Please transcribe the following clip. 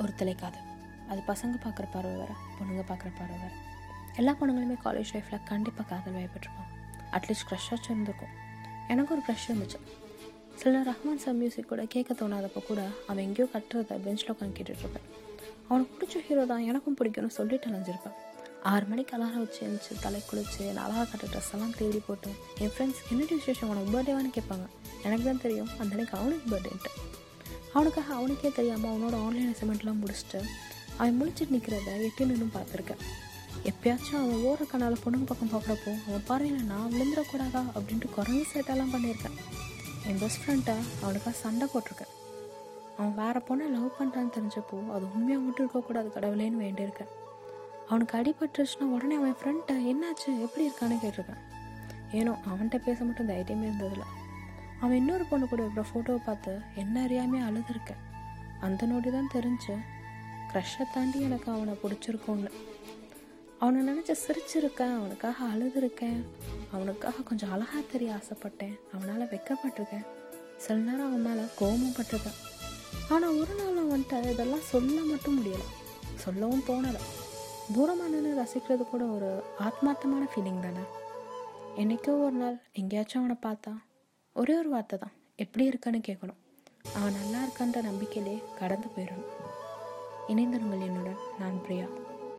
ஒரு தலைக்காது அது பசங்க பார்க்குற பார்வை வேறு பொண்ணுங்க பார்க்குற பார்வை வேறு. எல்லா பொண்ணுங்களுமே காலேஜ் லைஃப்பில் கண்டிப்பாக காதல் வயப்பட்டிருப்பாங்க அட்லீஸ்ட் க்ரஷ்ஷாச்சும் இருந்திருக்கும். எனக்கு ஒரு க்ரஷ் இருந்துச்சு. சில ரஹ்மான் சார் மியூசிக் கூட கேட்க தோணாதப்போ கூட அவன் எங்கேயோ கட்டுறத பெஞ்சில் உட்காந்து கேட்டுட்ருப்பேன் அவனுக்கு பிடிச்ச ஹீரோ தான் எனக்கும் பிடிக்கும்னு சொல்லிட்டு அலைஞ்சிருப்பேன். ஆறு மணிக்கு அலாரம் வச்சு எழுந்துச்சு தலை குளிச்சு நான் அழகாக கட்ட ட்ரெஸ் எல்லாம் தேடி போட்டு என் ஃப்ரெண்ட்ஸ் என்னடி விசேஷம் உனக்கு பர்த்டேவான்னு கேட்பாங்க. எனக்கு தான் தெரியும். அந்த அன்னைக்கு அவனுக்கு பர்த்டேன்ட்டு அவனுக்காக அவனுக்கே தெரியாமல் அவனோட ஆன்லைன் அசைன்மெண்ட்லாம் முடிச்சுட்டு அவன் முடிச்சுட்டு நிற்கிறத எட்டி நின்று பார்த்துருக்கேன். எப்பயாச்சும் அவன் ஓர கண்ணால் பொண்ணுங்க பக்கம் பார்க்குறப்போ அவன் பார்வையில் நான் விழுந்துடக்கூடாதா அப்படின்ட்டு குறைஞ்ச சேட்டெல்லாம் பண்ணியிருக்கேன். என் பெஸ்ட் ஃப்ரெண்ட்டை அவனுக்காக சண்டை போட்டிருக்கேன். அவன் வேறு பொண்ணை லவ் பண்ணுறான்னு தெரிஞ்சப்போ அது உண்மையாக மட்டும் இருக்கக்கூடாது கடவுளேன்னு வேண்டியிருக்கேன். அவனுக்கு அடிபட்டுருச்சுன்னா உடனே அவன் ஃப்ரெண்ட்டை என்னாச்சு? எப்படி இருக்கான்னு கேட்டிருக்கேன். ஏனோ அவன்கிட்ட பேச மட்டும் தைரியமே இருந்ததில்லை. அவன் இன்னொரு பொண்ணு கூட இருக்கிற ஃபோட்டோவை பார்த்து என்ன அறியாமே அழுதுருக்கேன். அந்த நோடி தான் தெரிஞ்சு க்ரஷை தாண்டி எனக்கு அவனை பிடிச்சிருக்கோன்னு அவனை நினச்சி சிரிச்சிருக்கேன் அவனுக்காக அழுதுருக்கேன் அவனுக்காக கொஞ்சம் அழகாக தெரிய ஆசைப்பட்டேன் அவனால் வெக்கப்பட்டிருக்கேன். சில நேரம் அவன் மேலே கோபமும் பட்டிருக்கேன். ஆனால் ஒரு நாள் அவன்கிட்ட இதெல்லாம் சொல்ல மட்டும் முடியலை. சொல்லவும் தோணலை. தூரமாக ரசிக்கிறது கூட ஒரு ஆத்மார்த்தமான ஃபீலிங் தானே. என்றைக்கோ ஒரு நாள் எங்கேயாச்சும் அவனை பார்த்தா ஒரே ஒரு வார்த்தை தான். எப்படி இருக்கான்னு கேட்கணும் அவன் நல்லா இருக்கான்ற நம்பிக்கையிலே கடந்து போயிடணும். இணைந்திருங்கள் என்னுடன் நான் பிரியா.